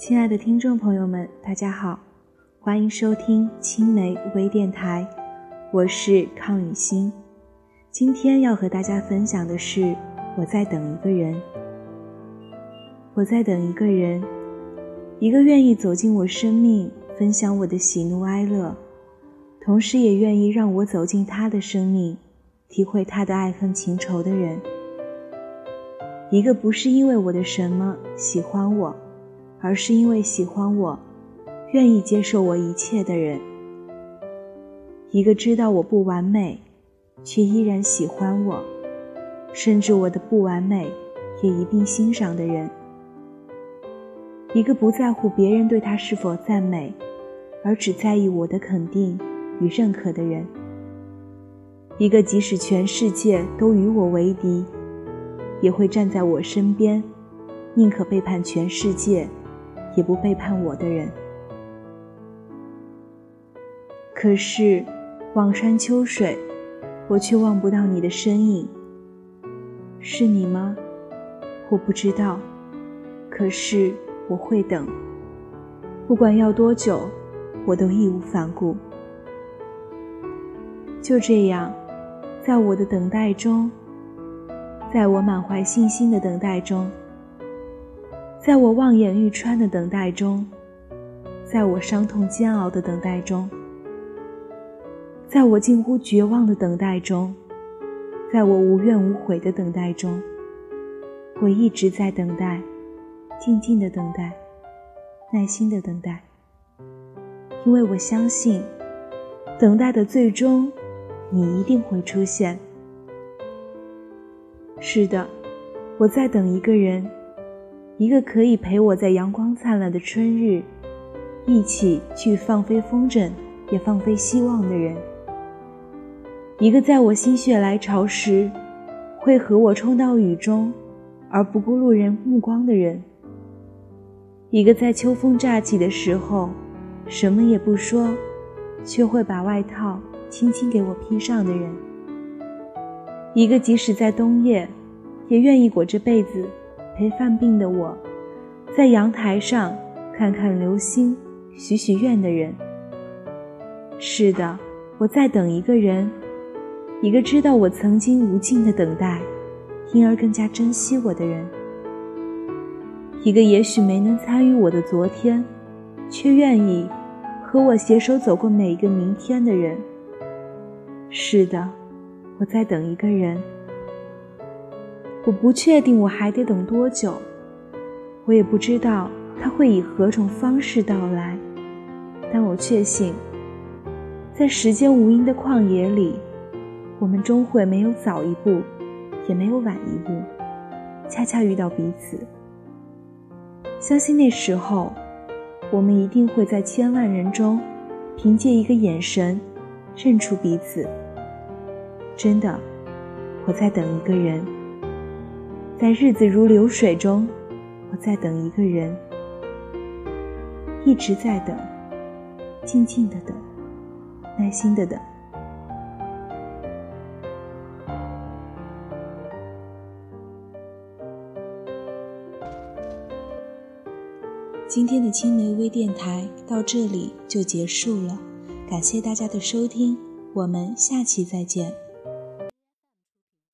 亲爱的听众朋友们，大家好，欢迎收听青梅微电台，我是康雨欣。今天要和大家分享的是，我在等一个人。我在等一个人，一个愿意走进我生命，分享我的喜怒哀乐，同时也愿意让我走进他的生命，体会他的爱恨情仇的人。一个不是因为我的什么喜欢我。而是因为喜欢我，愿意接受我一切的人，一个知道我不完美，却依然喜欢我，甚至我的不完美也一并欣赏的人，一个不在乎别人对他是否赞美，而只在意我的肯定与认可的人，一个即使全世界都与我为敌，也会站在我身边，宁可背叛全世界。也不背叛我的人，可是望山秋水，我却望不到你的身影。是你吗？我不知道，可是我会等，不管要多久，我都义无反顾。就这样，在我的等待中，在我满怀信心的等待中。在我望眼欲穿的等待中，在我伤痛煎熬的等待中，在我近乎绝望的等待中，在我无怨无悔的等待中，我一直在等待，静静的等待，耐心的等待，因为我相信，等待的最终，你一定会出现。是的，我在等一个人。一个可以陪我在阳光灿烂的春日，一起去放飞风筝，也放飞希望的人；一个在我心血来潮时，会和我冲到雨中，而不顾路人目光的人；一个在秋风乍起的时候，什么也不说，却会把外套轻轻给我披上的人；一个即使在冬夜，也愿意裹着被子。陪犯病的我，在阳台上看看流星，许许愿的人。是的，我在等一个人，一个知道我曾经无尽的等待，因而更加珍惜我的人。一个也许没能参与我的昨天，却愿意和我携手走过每一个明天的人。是的，我在等一个人。我不确定我还得等多久，我也不知道他会以何种方式到来，但我确信，在时间无垠的旷野里，我们终会没有早一步，也没有晚一步，恰恰遇到彼此。相信那时候，我们一定会在千万人中，凭借一个眼神，认出彼此。真的，我在等一个人。在日子如流水中，我在等一个人，一直在等，静静的等，耐心的等。今天的青梅微电台到这里就结束了，感谢大家的收听，我们下期再见。